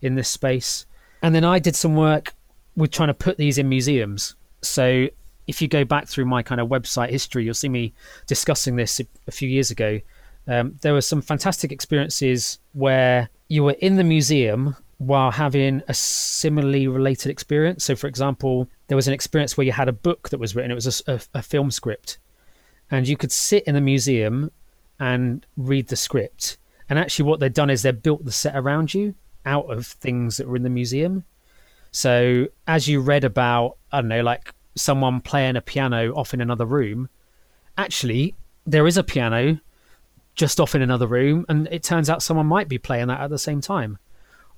in this space. And then I did some work with trying to put these in museums. So if you go back through my kind of website history, you'll see me discussing this a few years ago. Um, there were some fantastic experiences where you were in the museum while having a similarly related experience. So, for example, there was an experience where you had a book that was written, it was a, a, a film script, and you could sit in the museum and read the script. And actually, what they've done is they've built the set around you out of things that were in the museum. So, as you read about, I don't know, like someone playing a piano off in another room, actually, there is a piano just off in another room, and it turns out someone might be playing that at the same time.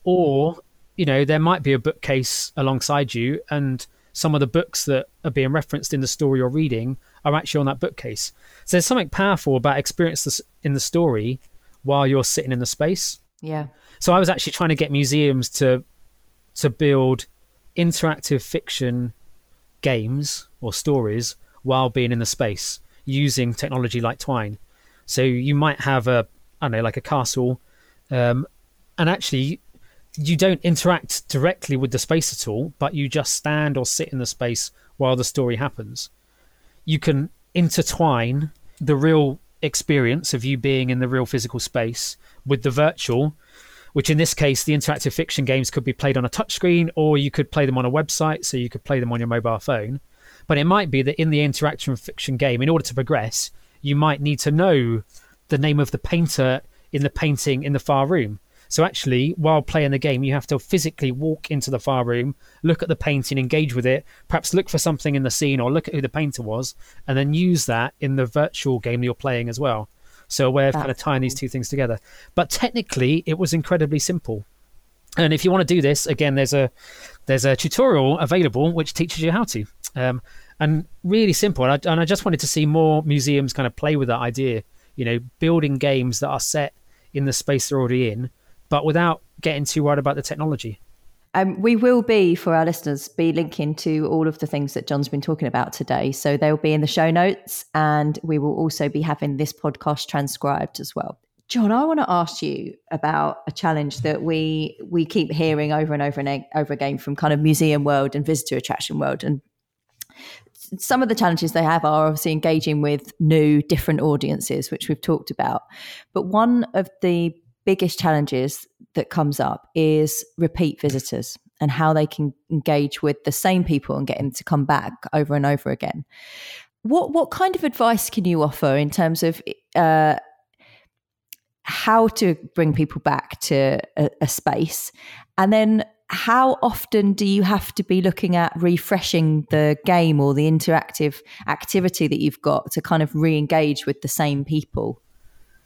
Or, you know, there might be a bookcase alongside you, and some of the books that are being referenced in the story you're reading are actually on that bookcase. So there's something powerful about experience in the story while you're sitting in the space. Yeah. So I was actually trying to get museums to to build interactive fiction games or stories while being in the space using technology like Twine. So you might have a, I don't know, like a castle, um, and actually you don't interact directly with the space at all, but you just stand or sit in the space while the story happens. You can intertwine the real experience of you being in the real physical space with the virtual, which in this case, the interactive fiction games could be played on a touchscreen or you could play them on a website, so you could play them on your mobile phone. But it might be that in the interactive fiction game, in order to progress, you might need to know the name of the painter in the painting in the far room. So actually, while playing the game, you have to physically walk into the far room, look at the painting, engage with it, perhaps look for something in the scene or look at who the painter was, and then use that in the virtual game you're playing as well. So a way of That's kind of tying cool. these two things together. But technically, it was incredibly simple. And if you want to do this, again, there's a there's a tutorial available which teaches you how to. Um, and really simple. And I, and I just wanted to see more museums kind of play with that idea. You know, building games that are set in the space they're already in, but without getting too worried about the technology. Um, we will be, for our listeners, be linking to all of the things that John's been talking about today. So they'll be in the show notes, and we will also be having this podcast transcribed as well. John, I want to ask you about a challenge that we we keep hearing over and over and over again from kind of museum world and visitor attraction world, and some of the challenges they have are obviously engaging with new, different audiences, which we've talked about. But one of the biggest challenges that comes up is repeat visitors and how they can engage with the same people and get them to come back over and over again. What what kind of advice can you offer in terms of uh, how to bring people back to a, a space, and then how often do you have to be looking at refreshing the game or the interactive activity that you've got to kind of re-engage with the same people?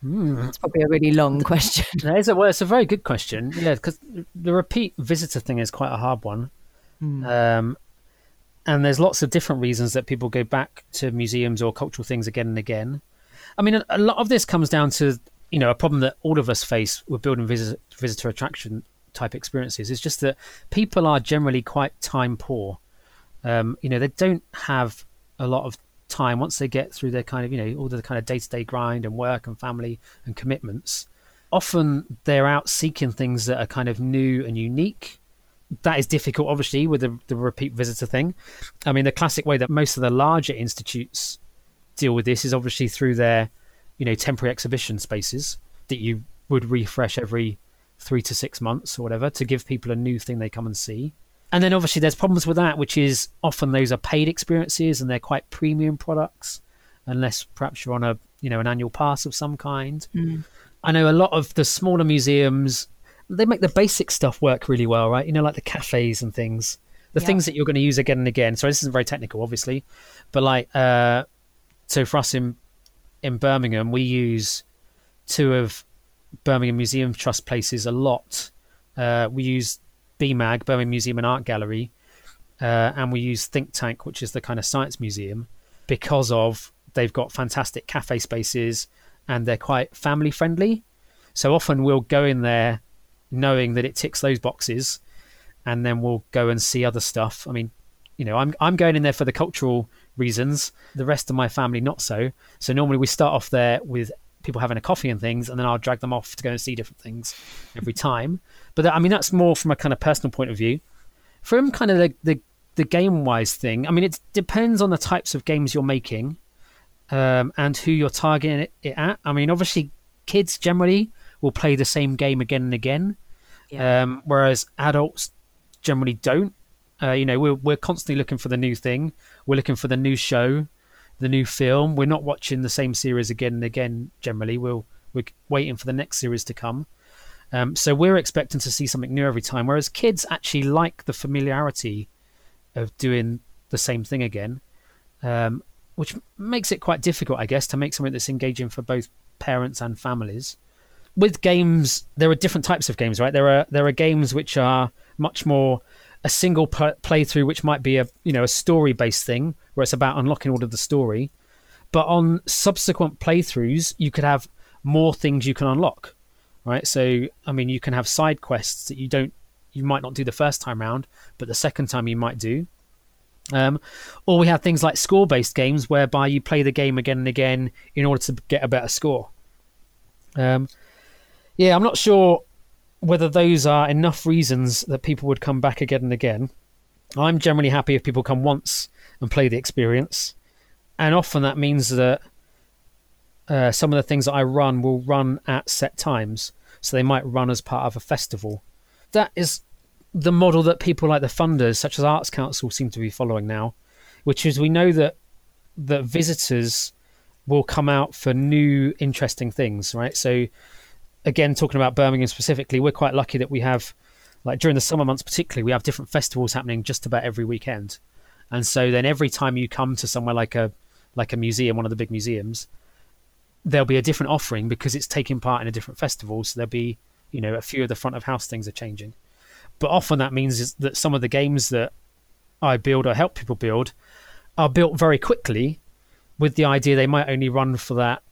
Mm. That's probably a really long question. It is a, well, it's a very good question. Yeah, because the repeat visitor thing is quite a hard one. Mm. Um, and there's lots of different reasons that people go back to museums or cultural things again and again. I mean, a, a lot of this comes down to you know a problem that all of us face with building visitor, visitor attraction type experiences. It's just that people are generally quite time poor. Um, you know, they don't have a lot of time once they get through their kind of you know all the kind of day-to-day grind and work and family and commitments often they're out seeking things that are kind of new and unique. That is difficult obviously with the, the repeat visitor thing. I mean the classic way that most of the larger institutes deal with this is obviously through their you know temporary exhibition spaces that you would refresh every three to six months or whatever to give people a new thing they come and see and then obviously there's problems with that, which is often those are paid experiences and they're quite premium products, unless perhaps you're on a you know an annual pass of some kind. Mm. I know a lot of the smaller museums they make the basic stuff work really well, right? You know, like the cafes and things, the yeah. things that you're going to use again and again. So this isn't very technical, obviously, but like uh, so for us in in Birmingham, we use two of Birmingham Museum Trust places a lot. Uh, we use BMAG, Birmingham Museum and Art Gallery, uh, and we use Thinktank, which is the kind of science museum, because of they've got fantastic cafe spaces and they're quite family friendly. So often we'll go in there knowing that it ticks those boxes and then we'll go and see other stuff. I mean, you know, I'm I'm going in there for the cultural reasons. The rest of my family not so. So normally we start off there with people having a coffee and things, and then I'll drag them off to go and see different things every time. But that, I mean, that's more from a kind of personal point of view. From kind of the the, the game wise thing, I mean, it depends on the types of games you're making um, and who you're targeting it, it, at. I mean, obviously, kids generally will play the same game again and again, yeah. um, whereas adults generally don't. Uh, you know, we're we're constantly looking for the new thing. We're looking for the new show, the new film. We're not watching the same series again and again. Generally, we'll we're waiting for the next series to come. Um, so we're expecting to see something new every time. Whereas kids actually like the familiarity of doing the same thing again, um, which makes it quite difficult, I guess, to make something that's engaging for both parents and families. With games, there are different types of games, right? There are there are games which are much more a single playthrough, which might be a you know a story based thing where it's about unlocking all of the story. But on subsequent playthroughs, you could have more things you can unlock, right? So I mean, you can have side quests that you don't you might not do the first time round, but the second time you might do. Um, or we have things like score based games whereby you play the game again and again in order to get a better score. Um, yeah, I'm not sure whether those are enough reasons that people would come back again and again. I'm generally happy if people come once and play the experience, and often that means that uh, some of the things that I run will run at set times, so they might run as part of a festival. That is the model that people like the funders, such as Arts Council, seem to be following now, which is we know that that visitors will come out for new, interesting things, right? So again, talking about Birmingham specifically, we're quite lucky that we have, like during the summer months particularly, we have different festivals happening just about every weekend. And so then every time you come to somewhere like a like a museum, one of the big museums, there'll be a different offering because it's taking part in a different festival. So there'll be, you know, a few of the front of house things are changing. But often that means that some of the games that I build or help people build are built very quickly with the idea they might only run for that,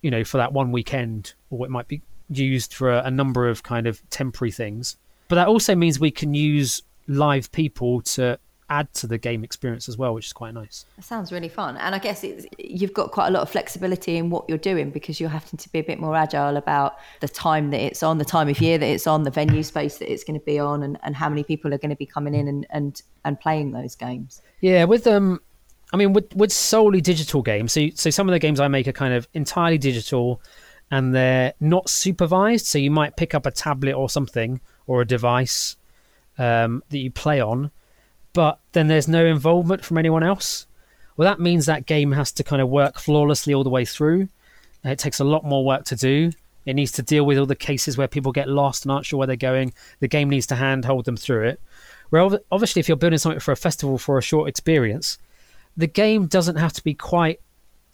you know, for that one weekend, or it might be used for a, a number of kind of temporary things. But that also means we can use live people to add to the game experience as well, which is quite nice. That sounds really fun. And I guess you've got quite a lot of flexibility in what you're doing because you're having to be a bit more agile about the time that it's on, the time of year that it's on, the venue space that it's going to be on, and, and how many people are going to be coming in and, and, and playing those games. Yeah, with um, I mean, with with solely digital games. So so some of the games I make are kind of entirely digital and they're not supervised. So you might pick up a tablet or something or a device um, that you play on, but then there's no involvement from anyone else. Well, that means that game has to kind of work flawlessly all the way through. It takes a lot more work to do. It needs to deal with all the cases where people get lost and aren't sure where they're going. The game needs to handhold them through it. Where obviously, if you're building something for a festival for a short experience, the game doesn't have to be quite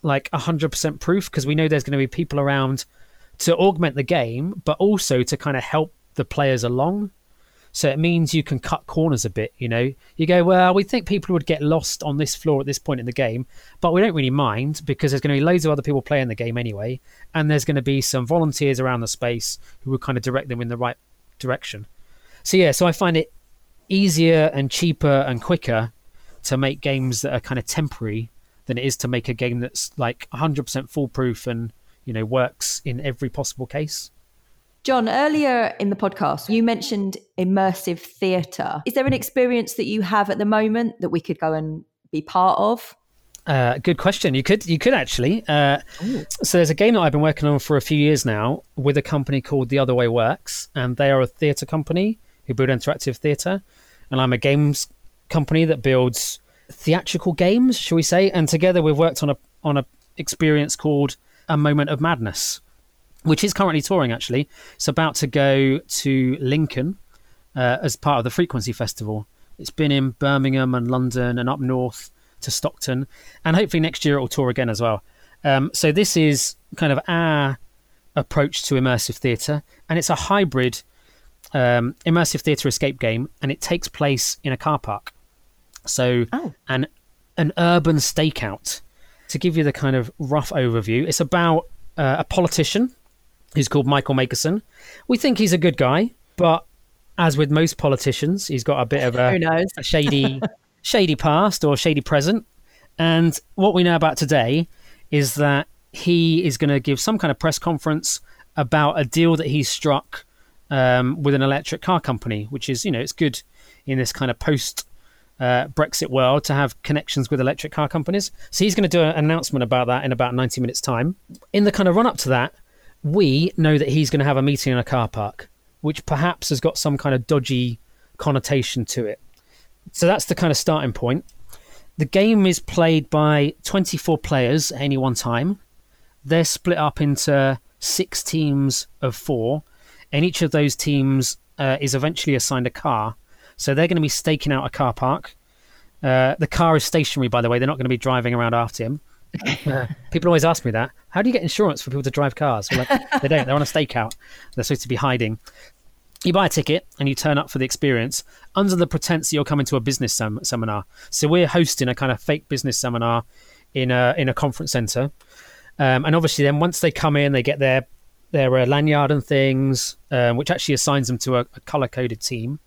like 100% proof because we know there's going to be people around to augment the game, but also to kind of help the players along. So it means you can cut corners a bit, you know. You go, well, we think people would get lost on this floor at this point in the game, but we don't really mind because there's going to be loads of other people playing the game anyway, and there's going to be some volunteers around the space who will kind of direct them in the right direction. So yeah, so I find it easier and cheaper and quicker to make games that are kind of temporary than it is to make a game that's like 100% foolproof and you know works in every possible case. John, earlier in the podcast, you mentioned immersive theatre. Is there an experience that you have at the moment that we could go and be part of? Uh, good question. You could, you could actually. Uh, so there's a game that I've been working on for a few years now with a company called The Other Way Works, and they are a theatre company who build interactive theatre, and I'm a games company that builds theatrical games, shall we say? And together we've worked on a on a experience called A Moment of Madness, which is currently touring. Actually, it's about to go to Lincoln uh, as part of the Frequency Festival. It's been in Birmingham and London and up north to Stockton, and hopefully next year it will tour again as well. Um, so this is kind of our approach to immersive theatre, and it's a hybrid um, immersive theatre escape game, and it takes place in a car park. So oh. an an urban stakeout to give you the kind of rough overview, it's about uh, a politician who's called Michael Makerson. We think he's a good guy, but as with most politicians, he's got a bit of a, a shady, (laughs) shady past or shady present. And what we know about today is that he is going to give some kind of press conference about a deal that he struck um, with an electric car company, which is, you know, it's good in this kind of post uh, Brexit world to have connections with electric car companies. So he's going to do an announcement about that in about 90 minutes' time. In the kind of run up to that, we know that he's going to have a meeting in a car park, which perhaps has got some kind of dodgy connotation to it. So that's the kind of starting point. The game is played by 24 players at any one time. They're split up into six teams of four, and each of those teams uh, is eventually assigned a car. So they're going to be staking out a car park. Uh, the car is stationary, by the way. They're not going to be driving around after him. Uh, people always ask me that. How do you get insurance for people to drive cars? Like, they don't. They're on a stakeout. They're supposed to be hiding. You buy a ticket and you turn up for the experience under the pretense that you're coming to a business sem- seminar. So we're hosting a kind of fake business seminar in a in a conference center. Um, and obviously, then once they come in, they get their their uh, lanyard and things, um, which actually assigns them to a, a color coded team.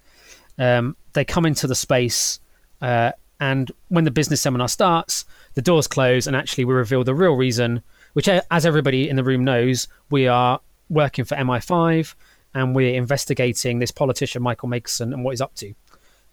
Um, they come into the space, uh, and when the business seminar starts, the doors close, and actually we reveal the real reason, which, uh, as everybody in the room knows, we are working for MI5 and we're investigating this politician Michael Makerson and what he's up to.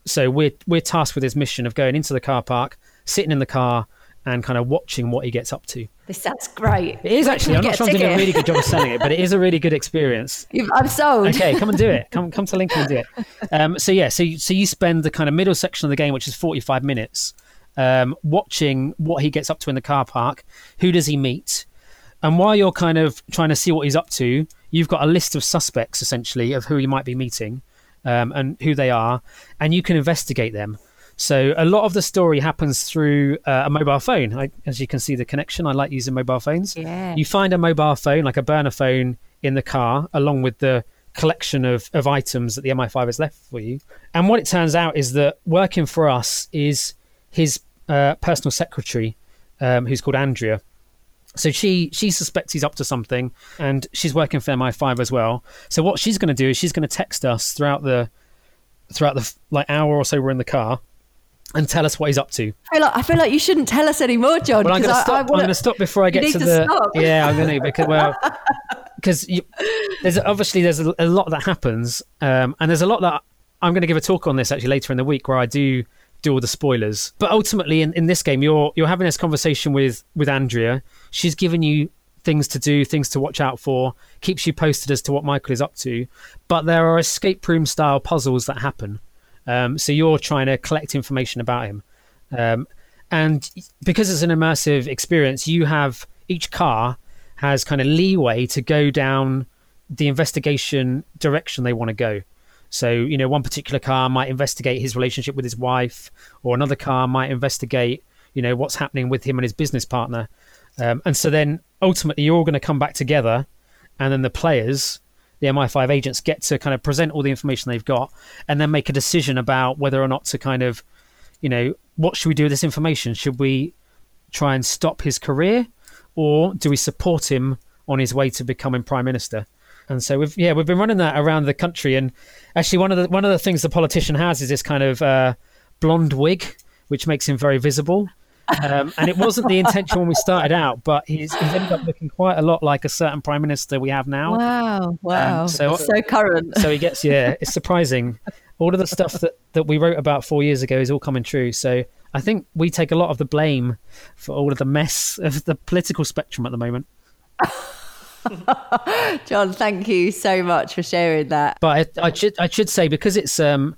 So we're we're tasked with his mission of going into the car park, sitting in the car, and kind of watching what he gets up to. This sounds great. It is actually. I'm not sure I'm doing a really good job of selling it, but it is a really good experience. (laughs) I'm sold. Okay, come and do it. Come come to Lincoln and do it. (laughs) Um, so yeah, so you, so you spend the kind of middle section of the game, which is 45 minutes, um, watching what he gets up to in the car park. Who does he meet? And while you're kind of trying to see what he's up to, you've got a list of suspects essentially of who he might be meeting um, and who they are, and you can investigate them. So a lot of the story happens through uh, a mobile phone. I, as you can see, the connection. I like using mobile phones. Yeah. You find a mobile phone, like a burner phone, in the car, along with the collection of, of items that the MI5 has left for you. And what it turns out is that working for us is his uh, personal secretary, um, who's called Andrea. So she she suspects he's up to something, and she's working for MI5 as well. So what she's going to do is she's going to text us throughout the throughout the like hour or so we're in the car, and tell us what he's up to. I feel like, I feel like you shouldn't tell us anymore, John. Well, I'm going to I- I wanna- I'm going to stop before I get to to the. stop. (laughs) Yeah, I'm going to because well, (laughs) because there's obviously there's a, a lot that happens, um, and there's a lot that I'm going to give a talk on this actually later in the week where I do do all the spoilers. But ultimately, in, in this game, you're you're having this conversation with with Andrea. She's giving you things to do, things to watch out for, keeps you posted as to what Michael is up to. But there are escape room style puzzles that happen. Um, so you're trying to collect information about him. Um, and because it's an immersive experience, you have each car has kind of leeway to go down the investigation direction they want to go. So, you know, one particular car might investigate his relationship with his wife, or another car might investigate, you know, what's happening with him and his business partner. Um, and so then ultimately you're all going to come back together, and then the players, the MI5 agents, get to kind of present all the information they've got and then make a decision about whether or not to kind of, you know, what should we do with this information? Should we try and stop his career, or do we support him on his way to becoming prime minister? And so we've yeah we've been running that around the country, and actually one of the one of the things the politician has is this kind of uh, blonde wig, which makes him very visible. Um, and it wasn't the intention when we started out, but he's, he's ended up looking quite a lot like a certain prime minister we have now. Wow, wow. so- so, current. So he gets yeah, it's surprising. All of the stuff that, that we wrote about four years ago is all coming true. So I think we take a lot of the blame for all of the mess of the political spectrum at the moment. (laughs) John, thank you so much for sharing that. But I, I should I should say because it's um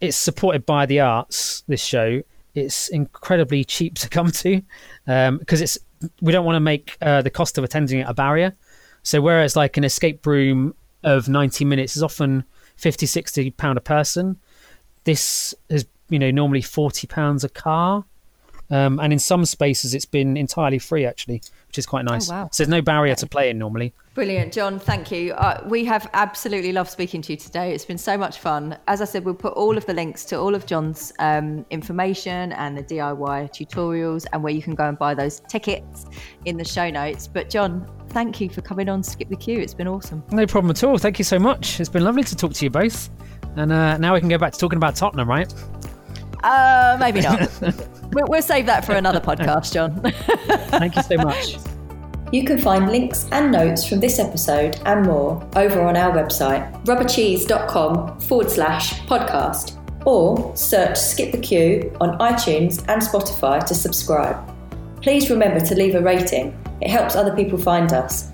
it's supported by the arts. This show it's incredibly cheap to come to because it's we don't want to make uh, the cost of attending it a barrier. So whereas like an escape room of 90 minutes is often 50 60 pound a person, this is you know normally 40 pounds a car. Um, and in some spaces, it's been entirely free, actually, which is quite nice. Oh, wow. So there's no barrier to play in normally. Brilliant, John. Thank you. Uh, we have absolutely loved speaking to you today. It's been so much fun. As I said, we'll put all of the links to all of John's um, information and the DIY tutorials and where you can go and buy those tickets in the show notes. But, John, thank you for coming on Skip the Queue. It's been awesome. No problem at all. Thank you so much. It's been lovely to talk to you both. And uh, now we can go back to talking about Tottenham, right? Uh, maybe not. (laughs) we'll, we'll save that for another podcast, John. Thank you so much. You can find links and notes from this episode and more over on our website, rubbercheese.com forward slash podcast, or search Skip the Queue on iTunes and Spotify to subscribe. Please remember to leave a rating, it helps other people find us.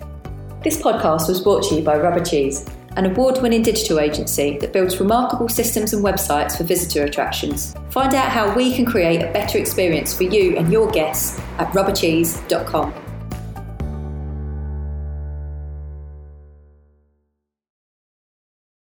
This podcast was brought to you by Rubber Cheese, an award winning digital agency that builds remarkable systems and websites for visitor attractions. Find out how we can create a better experience for you and your guests at rubbercheese.com.